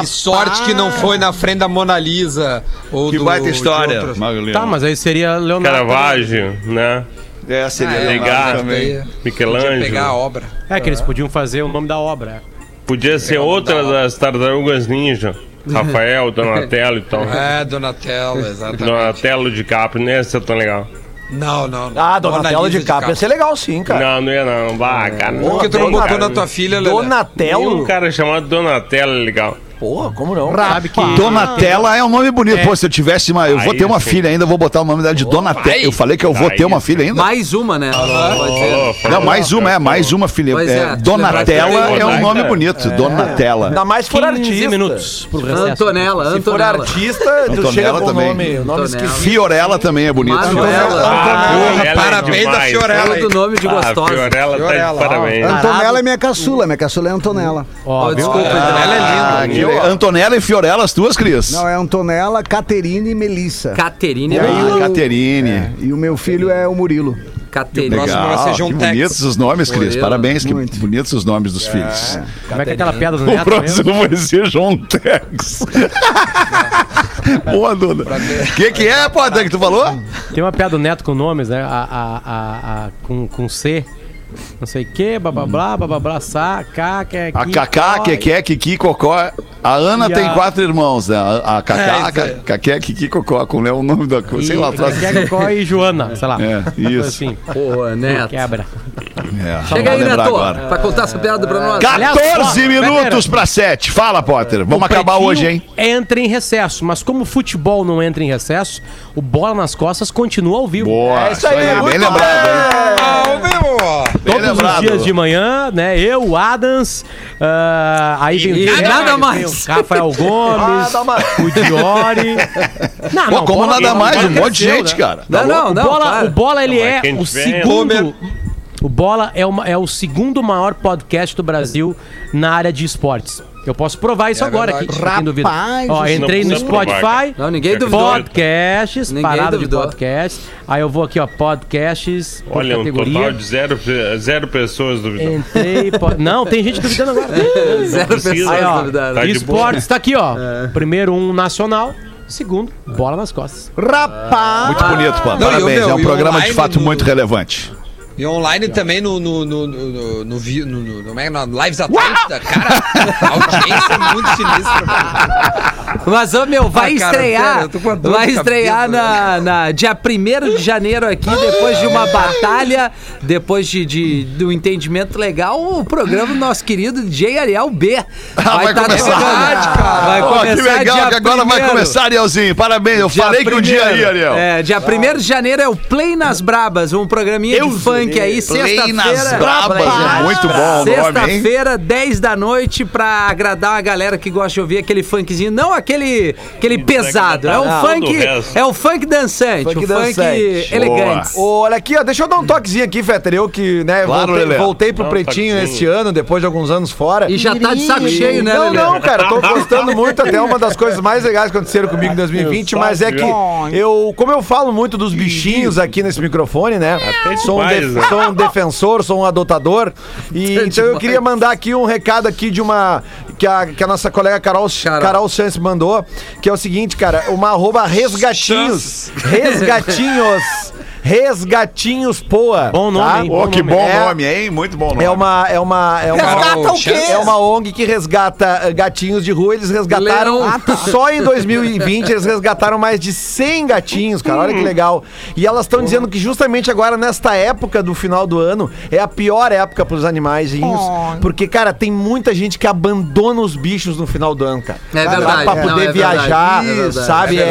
Que sorte que não foi na frente da Mona Lisa. Ou Que do, baita de história. Tá, mas aí seria Leonardo. Caravaggio, né? É, seria Ah, é, Leonardo Legal. também. Podia Michelangelo. pegar a obra. É que eles podiam fazer o nome da obra. Podia ser outra das tartarugas ninja. Rafael, Donatello e tal. É, Donatello, exatamente. Donatello DiCaprio, não ia ser tão legal. Não, não, não. Ah, Donatello de Capra ia ser legal sim, cara. Não, não ia não. Bah, cara. Por que tu não botou na tua filha, Lelê? Tem um Donatello? cara chamado Donatello é legal. Porra, como não? Sabe que. Donatella é um nome bonito. Pô, se eu tivesse uma. Eu vou ter uma filha ainda, vou botar o nome dela de Donatella. Eu falei que eu vou ter uma filha ainda. Mais uma, né? Pode ser. Não, mais uma, é, mais uma filha. É, é, Donatella é um nome É. bonito. Donatella. Ainda mais for 15 artista. minutos pro recesso. Antonella, Se for Antonella. artista, tu Antonella chega com o também. nome, nome Antonella. esquisito. Fiorella também é bonito. Manuela. Ah, é parabéns da. Fiorella. Todo nome de Ah, gostosa. Fiorella tá parabéns. Antonella é minha caçula, minha caçula é Antonella. Desculpa, Ela é Ah, linda. Antonella e Fiorella, as tuas, Cris? Não, é Antonella, Caterine e Melissa. Caterine. E aí Ah, o- Caterine. É, e o meu filho é o Murilo. Caterine. Legal, que bonitos os nomes, Cris. Parabéns, que muito. bonitos os nomes dos filhos. Como é que é aquela piada do O mesmo? próximo vai ser João Tex. Boa, Duda. O que, que é, Potter, que tu falou? Tem uma piada do Neto com nomes, né? A, a, a, a- com, com C. Não sei o que, blá blá blá, blá blá blá, sa, cá, que, A Cacá, Keké, Kiki, Cocó. A Ana E tem a- quatro irmãos, né? A, É, Cacá, aí. Ca- Caqué, Kiki, Cocó. Como é o nome da coisa? Sei lá. traz- Cacó e Joana, sei lá. É, isso. Assim, Porra, Neto. quebra. É, Chega aí, Neto, agora. pra contar essa piada pra nós. 14 Aliás, minutos pra 7. Fala, Potter. Vamos O acabar hoje, hein? Entra em recesso, mas como o futebol não entra em recesso, o Bola nas Costas continua ao vivo. Boa. É isso aí, bem muito lembrado, hein? Ah, Todos lembrado. os dias de manhã, né? Eu, o Adams, ah, aí tem o e nada tem mais. o Rafael Gomes, o Diori. Não, Pô, como bola- nada mais, um bola monte de cresceu, gente, né? cara. Não, não, o não. bola, para. o bola ele Não, é é o tiver- segundo. O Bola é, uma- é o segundo maior podcast do Brasil na área de esportes. Eu posso provar isso É agora aqui, quem duvida. Rapaz, Ó, entrei não no provar, Spotify. Não, ninguém É duvidou. Podcasts, Ninguém parada duvidou. de podcasts. Aí eu vou aqui, ó, podcasts por Olha, um categoria. total de zero, zero pessoas duvidando. Entrei. po- Não, tem gente duvidando agora. Zero precisa. pessoas Aí, ó, duvidaram. Tá de esportes tá aqui, ó. Primeiro um nacional, segundo bola nas costas. Rapaz! Muito bonito, pô. Não, e o Parabéns. meu, É um programa de fato no- muito relevante. E online também no, no, no, no, no, no, no, no, é é? No Lives Atlântida, cara, a audiência é muito sinistra. velho. Mas, ô, meu, vai Ah, cara, estrear. sério, vai estrear cabeça, na, na dia 1 de janeiro aqui, depois de uma batalha, depois de, de, do entendimento legal, o programa do nosso querido DJ Ariel B. vai tá começar. tocando. Vai Ó, começar que legal dia que agora vai primeiro. começar, Arielzinho. Parabéns, eu Dia falei que um dia aí, primeiro. Ariel. É, dia 1 de janeiro é o Play nas Brabas, um programinha de funk aí, Play nas sexta-feira. Brabas, é muito bom? Sexta-feira, 10 da noite, pra agradar a galera que gosta de ouvir aquele funkzinho. Não aquele, aquele pesado, é o Não, funk. É o funk dançante, Funk o dançante. funk elegante. Ô, olha aqui, ó, deixa eu dar um toquezinho aqui, Fetter. Eu que, né, Claro, voltei, voltei pro um Pretinho toquezinho. este ano, depois de alguns anos fora. E já tá de saco cheio, né, Não, Lelê? não, cara, tô gostando muito. Até uma das coisas mais legais que aconteceram comigo em 2020, mas é que eu, como eu falo muito dos bichinhos aqui nesse microfone, né? Até Sou um, def- né? sou um defensor, sou um adotador. E então eu queria mandar aqui um recado aqui de uma. Que a, que a nossa colega Carol, Carol. Chance mandou, que é o seguinte, cara, uma arroba resgatinhos. Resgatinhos. Resgatinhos Poa. Bom nome, tá? hein? Ô, que bom É- nome, hein? Muito bom nome. É uma, é uma, é uma, Resgata o quê? é uma ONG que resgata eh, gatinhos de rua. Eles resgataram Leão. só em 2020 eles resgataram mais de 100 gatinhos, cara. Olha que legal. E elas estão dizendo que justamente agora nesta época do final do ano é a pior época para os animaizinhos, porque cara tem muita gente que abandona os bichos no final do ano, cara. É verdade. Pra Não, poder é viajar, verdade. É sabe? É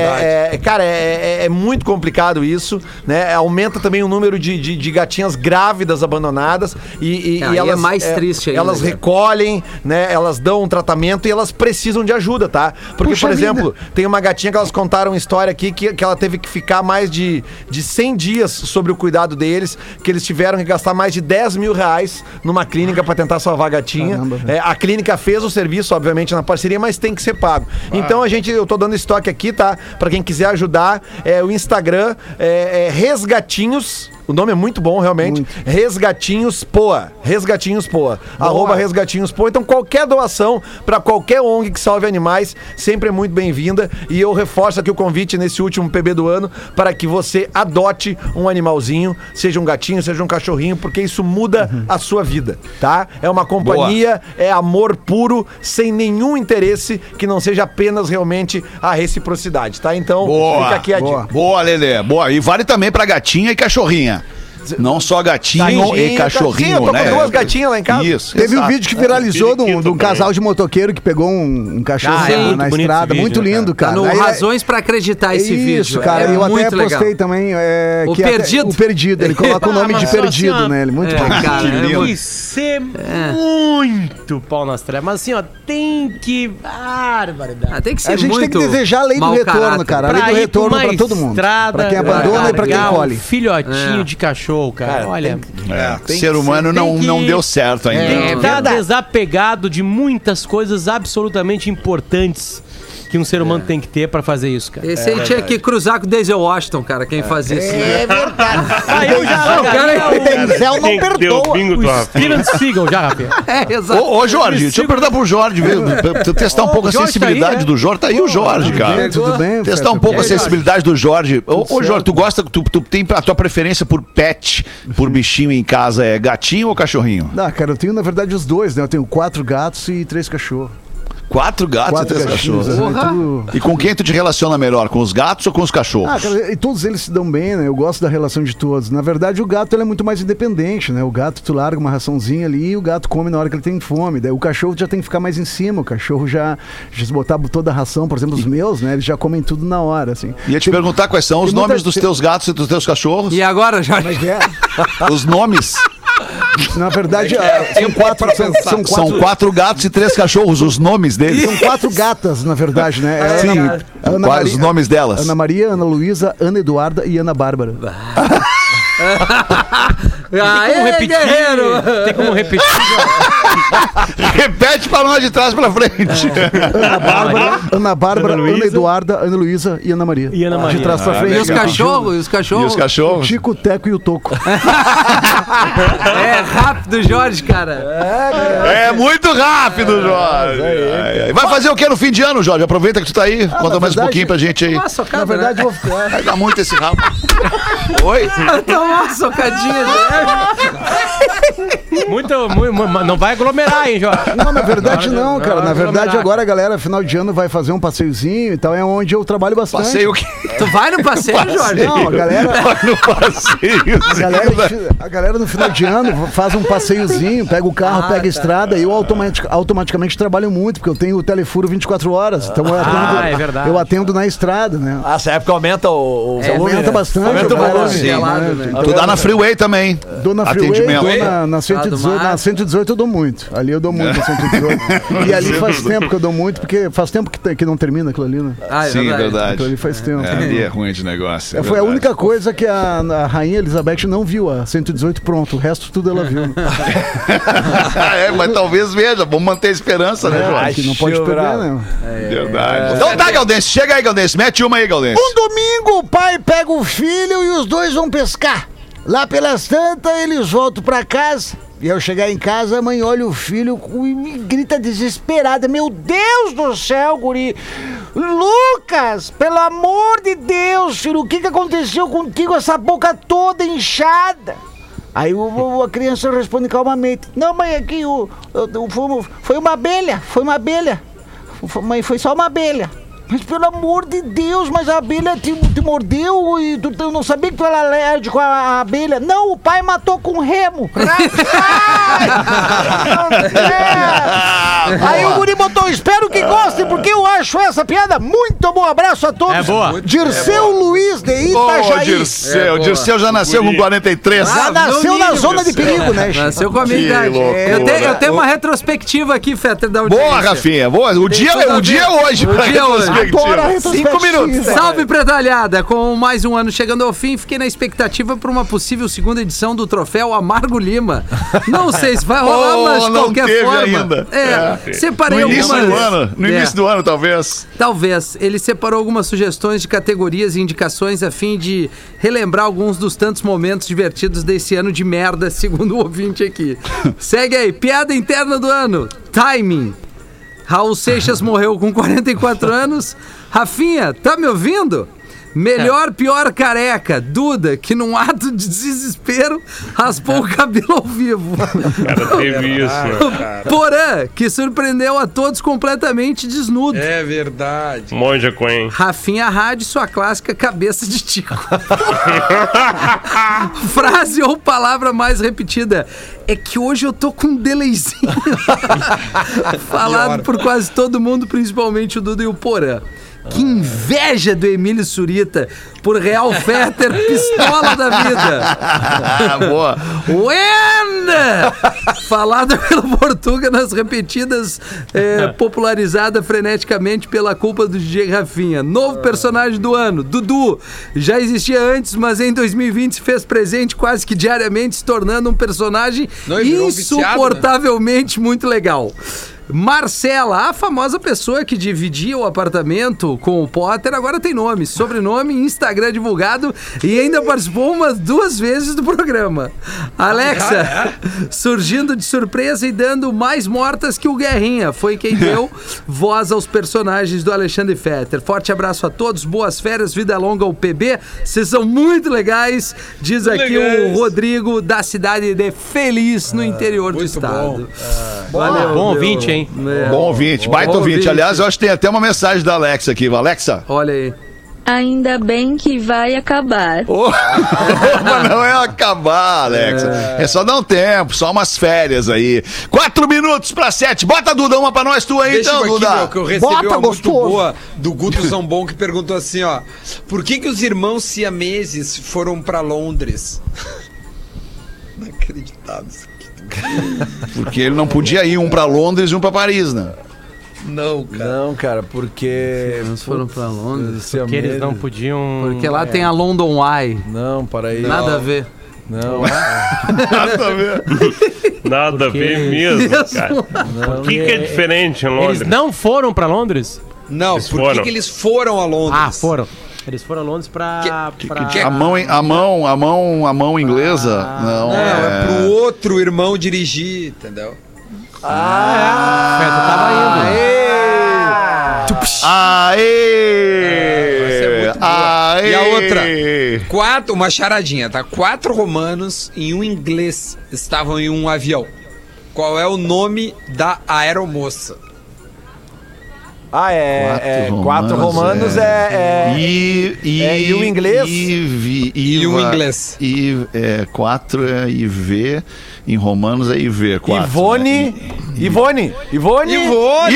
verdade. cara, é, é- é muito complicado isso, né? Aumenta também o número de, de, de gatinhas grávidas abandonadas e, e- Aí e é elas mais triste ainda, Elas né? recolhem, né? Elas dão um tratamento e elas precisam de ajuda, tá? Porque, Puxa por vida. exemplo, tem uma gatinha que elas contaram uma história aqui que, que ela teve que ficar mais de, de 100 dias sobre o cuidado deles, que eles tiveram que gastar mais de 10 mil reais numa clínica pra tentar salvar a gatinha. Caramba. É, a clínica fez o serviço, obviamente, na parceria, mas tem que ser pago. Então a gente, eu tô dando estoque aqui, tá? Pra quem quiser ajudar, é o Instagram é, é Resgatinhos. O nome é muito bom, realmente. Resgatinhos Poa. Resgatinhos Poa. Arroba Resgatinhos Poa. Então, qualquer doação pra qualquer ONG que salve animais sempre é muito bem-vinda. E eu reforço aqui o convite nesse último PB do ano para que você adote um animalzinho, seja um gatinho, seja um cachorrinho, porque isso muda a sua vida, tá? É uma companhia, é amor puro, sem nenhum interesse que não seja apenas realmente a reciprocidade, tá? Então, Boa, fica aqui a boa. dica. Boa, Lelê. Boa. E vale também pra gatinha e cachorrinha. Não só gatinho Gatinho, e cachorrinho, Sim, eu tô né? duas gatinhas lá em casa. Isso. Teve um exato. vídeo que viralizou de um, de um casal de motoqueiro que pegou um, um cachorro Ah, é na- estrada. esse muito vídeo, lindo, Tá cara. no Aí, Razões pra acreditar esse vídeo. Isso, cara. É eu até legal. postei também. É, O que até- Perdido. o Perdido. Ele coloca o nome Ah, de mas só Perdido assim, nele. Muito É, bom. cara, Que é muito- Isso é muito pau nas trevas. Mas assim, ó, tem que. Barbaridade. Ah, tem que ser A gente tem que desejar a lei do retorno, cara. A lei Pra do retorno pra todo mundo. Pra quem abandona e pra quem colhe. Um filhotinho É. de cachorro, cara. Olha. É, ser humano não, tem que- não deu certo ainda. Tem que É estar verdade. desapegado de muitas coisas absolutamente importantes que um ser humano tem que ter pra fazer isso, cara. Esse aí tinha que cruzar com o Denzel Washington, cara, quem faz isso. É verdade. Ah, eu já largaria o- Denzel não perdoa. o. Steven Seagal já, Rafinha. É, exato. Ô, ô, Jorge, deixa eu perguntar pro Jorge, viu? Pra- testar um pouco a sensibilidade tá aí, né? do Jorge. Tá aí o Jorge, cara. Tudo bem? Testar um pouco a aí, sensibilidade do Jorge. Ô, Jorge, tu gosta, tu, tu tem a tua preferência por pet, por bichinho em casa, é gatinho ou cachorrinho? Não, cara, eu tenho na verdade os dois, né? Eu tenho quatro gatos e três cachorros. Quatro gatos Quatro e três cachorros. né? Tudo- E com quem tu te relaciona melhor? Com os gatos ou com os cachorros? Ah, cara, e todos eles se dão bem, né? Eu gosto da relação de todos. Na verdade, o gato ele é muito mais independente, né? O gato, tu larga uma raçãozinha ali e o gato come na hora que ele tem fome. Daí o cachorro já tem que ficar mais em cima. O cachorro já, já se botar toda a ração, por exemplo, os meus, né? Eles já comem tudo na hora, assim. Ia te Tem- perguntar quais são os tem muita- nomes dos teus gatos e dos teus cachorros. E agora, Jorge? Como é que é? Os nomes. Na verdade, ah, são quatro, são, são quatro, São quatro gatos e três cachorros, os nomes deles. são quatro gatas, na verdade, né? É Sim, Ana- Ana quais Maria- os nomes delas? Ana Maria, Ana Luísa, Ana Eduarda e Ana Bárbara. Aê, Como repetir? guerreiro! Tem como repetir? Repete pra nós de trás pra frente. Ana Bárbara, Ana Bárbara, Ana Ana. Eduarda, Ana Luísa e Ana Maria. E Ana Maria. De trás pra Ah, frente. E os cachorros? E os E cachorros? os O cachorros? Tico, o Teco e o Toco. É rápido, Jorge, cara. É muito rápido, Jorge. Ai. Vai fazer o que no fim de ano, Jorge? Aproveita que tu tá aí. Conta na mais um verdade- pouquinho pra gente aí. Uma socada, Na verdade, né? eu vou ficar. Vai dar muito esse rabo. Oi? Dá uma socadinha. né? Muito muito, mu- mu- Não vai aglomerar, hein, Jorge? Não, na verdade Não, não, cara. não, Na verdade, agora a galera, final de ano, vai fazer um passeiozinho e tal. É onde eu trabalho bastante. Passeio que. Tu vai no passeio, Jorge? Não, a galera, no passeio. a galera, a galera no final de ano faz um passeiozinho, pega o carro, Ah, pega a tá. estrada e eu automatic- automaticamente trabalho muito, porque eu tenho o telefuro 24 horas. Então eu atendo, é verdade. eu atendo na estrada, né? Ah, essa época aumenta o, o É. Aumenta né? bastante. Aumenta o volume. Gelado, né? Então, Tu dá na freeway também. Dou na freeway, Atendimento. dou na, na, Ah, 118, do mar. na 118 eu dou muito. Ali eu dou muito na 118. e ali faz tempo que eu dou muito, porque faz tempo que, te- que não termina aquilo ali, né? Ah, é Sim, é verdade. verdade. Então ali faz tempo. É, ali é ruim de negócio. é É, foi a verdade. única coisa que a, a rainha Elizabeth não viu, a 118 pronto. O resto tudo ela viu. né? é, mas talvez veja. Vamos manter a esperança, né, É, Jorge? porque não pode perder, bravo. né? Verdade. Então tá, Galdense. Chega aí, Galdense. Mete uma aí, Galdense. Um domingo, o pai pega o filho e os dois vão pescar. Lá pelas tantas, eles voltam pra casa. E ao chegar em casa, a mãe olha o filho e me grita desesperada: Meu Deus do céu, guri! Lucas, pelo amor de Deus, filho, o que, que aconteceu contigo? Essa boca toda inchada. Aí o- o- a criança responde calmamente: Não, mãe, aqui o, o- o- foi, uma- abelha, foi uma abelha. Mãe, foi só uma abelha. Mas pelo amor de Deus, mas a abelha te, te mordeu e tu, tu não sabia que tu era alérgico à abelha? Não, o pai matou com remo. Rapaz! Aí o guri botou, espero que gostem, porque eu acho essa piada muito boa. Abraço a todos. É boa. Dirceu Luiz de Ô, Itajaí. Dirceu. É, boa. Dirceu já nasceu com 43. Já Ah, nasceu na zona de perigo, né? Nasceu com a minha idade. loucura. Eu tenho, eu tenho uma retrospectiva aqui, Fetter, da audiência. Boa, Rafinha. Boa. O dia, a o dia é hoje. O pra dia é hoje. Retrospectiva. Adoro a retrospectiva. Cinco minutos. Salve, pretalhada! Com mais um ano chegando ao fim, fiquei na expectativa para uma possível segunda edição do troféu Amargo Lima. Não sei se vai rolar, Oh, mas de qualquer teve forma. ainda. É, separei No início algumas. do ano. No É. início do ano, talvez. Talvez. Ele separou algumas sugestões de categorias e indicações a fim de relembrar alguns dos tantos momentos divertidos desse ano de merda, segundo o ouvinte aqui. Segue aí. Piada interna do ano. Timing. Raul Seixas morreu com 44 anos. Rafinha, tá me ouvindo? Melhor, pior careca. Duda, que num ato de desespero raspou o cabelo ao vivo. Cara, teve isso, né? Porã, que surpreendeu a todos completamente desnudo. É verdade. Monja Coen. Rafinha Rádio, sua clássica cabeça de tico. Frase ou palavra mais repetida. É que hoje eu tô com um delayzinho. Falado por quase todo mundo, principalmente o Duda e o Porã. Que inveja do Emílio Surita por Real Fetter, pistola da vida. Boa. Wenda! Falada pelo Portuga nas repetidas, é, popularizada freneticamente pela culpa do DJ Rafinha. Novo personagem do ano, Dudu. Já existia antes, mas em 2020 se fez presente quase que diariamente, se tornando um personagem Não, e um viciado, né? insuportavelmente muito legal. Marcela, a famosa pessoa que dividia o apartamento com o Potter, agora tem nome, sobrenome, Instagram divulgado e ainda participou umas duas vezes do programa. Alexa, surgindo de surpresa e dando mais mortas que o Guerrinha, foi quem deu voz aos personagens do Alexandre Fetter. Forte abraço a todos, boas férias, vida longa ao PB, vocês são muito legais, diz aqui o legais. Rodrigo da cidade de Feliz, no interior do muito estado. bom. Valeu, Bom ouvinte, hein? É. Bom ouvinte, baita Bom ouvinte. ouvinte. Aliás, eu acho que tem até uma mensagem da Alexa aqui. Alexa. Olha aí. Ainda bem que vai acabar. Mas não é acabar, Alexa. É. só dar um tempo, só umas férias aí. Quatro minutos pra sete. Bota, Duda, uma pra nós tu aí, Deixa então, eu aqui, Duda. meu, que eu recebi Bota, uma muito gostoso. boa do Guto Zambon que perguntou assim, ó. Por que que os irmãos siameses foram pra Londres? Inacreditável. Porque ele não podia ir um pra Londres e um pra Paris, né? Não, cara. Não, cara, porque. Eles foram pra Londres. Que eles não podiam. Porque lá é, tem a London Eye. Não, para aí. Nada a ver. Não, Nada a ver mesmo, cara. O que, que é diferente em Eles Londres? não foram pra Londres? Não, Eles por que eles foram a Londres? Ah, foram. Eles foram a Londres pra. Que- pra... que- A mão, a mão, a mão, a mão inglesa. não, Não, é... é. pro outro irmão dirigir, entendeu? Ah, tava indo. Aê! Essa é muito boa. Aê! E a outra? Quatro, uma charadinha, tá? Quatro romanos e um inglês estavam em um avião. Qual é o nome da aeromoça? Ah, é. é quatro romanos é. é- I, I, É, e o inglês? IV, E o Iva, inglês? I, é, quatro é IV, em romanos é IV. Quatro, Ivone. né? Ivone. Ivone. Ivone! Ivone!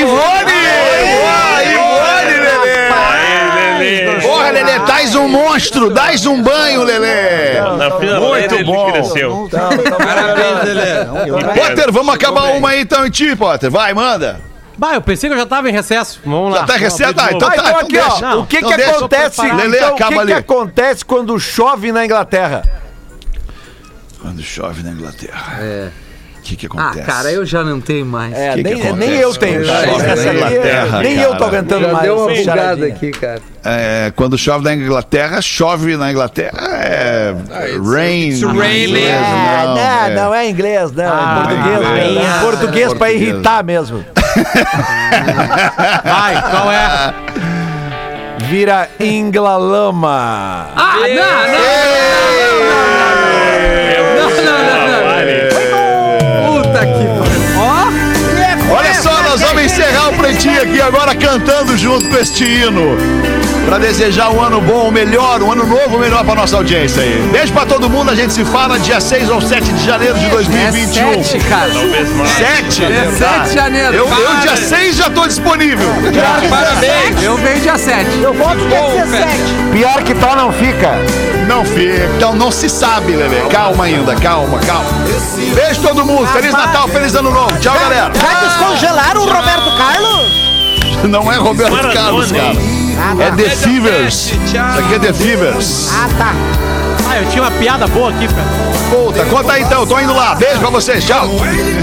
Ivone, Lelê! Aê, Lelê. Porra, Lelê, dás um monstro, dás um banho, Lelê! Muito bom. cresceu. Parabéns, Lelê. Potter, vamos acabar uma aí então em ti, Potter. Vai, manda. Bah, eu pensei que eu já tava em recesso. Vamos lá. Já tá em recesso? Ah, então. Ah, tá, então aqui, ó. deixa. o que Então que deixa, acontece? Lelê, então, o acaba que, que ali. acontece quando chove na Inglaterra? Quando chove na Inglaterra. É. O que que Ah, acontece? cara, eu já não tenho mais. É, Que que nem, acontece nem eu tenho. chove na Inglaterra, nem cara? eu tô aguentando Já mais. deu uma bugada charadinha. aqui, cara. É, quando chove na Inglaterra, chove na Inglaterra é rain. it's raining. Ah, não, é. não é inglês, não. Ah, é português. inglês. né? Ah, português pra português. irritar mesmo. Vai, qual é? Vira inglalama. Ah, não, não, não, Puta que pariu. Olha só, nós vamos encerrar o pretinho aqui agora cantando junto com este hino. Pra desejar um ano bom, um melhor, um ano novo, melhor pra nossa audiência aí. Beijo pra todo mundo, a gente se fala dia 6 ou 7 de janeiro de é 2021. sete, cara. Talvez mais. 7? É 7 de janeiro. Eu, eu dia 6 já tô disponível. Parabéns! Eu venho dia 7. Eu volto Bom, Fede. Pior que tal não fica. Não fica, então não se sabe, Lelê. Calma ainda, calma, calma. Beijo todo mundo, Feliz Natal, Feliz Ano Novo. Tchau, galera. descongelaram o Roberto Carlos? Não é Roberto Maradona, Carlos, cara. Hein? É The Fevers. Isso aqui é The Fevers. Ah, eu tinha uma piada boa aqui, cara. Puta, conta aí então, tô indo lá. Beijo pra vocês, tchau.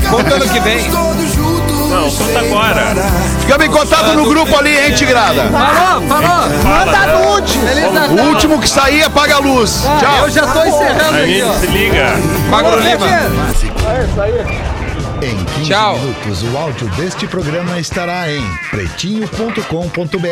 Conta ano que vem. Não, conta agora. Fica em contato no grupo ali, hein, Tigrada. Falou, falou. Manda nude. Feliz Natal. O último que sair apaga a luz. Tchau. Eu já tô encerrando A aqui, ó. gente se liga. Magro Lima. Em 15 Tchau. minutos, o áudio deste programa estará em pretinho.com.br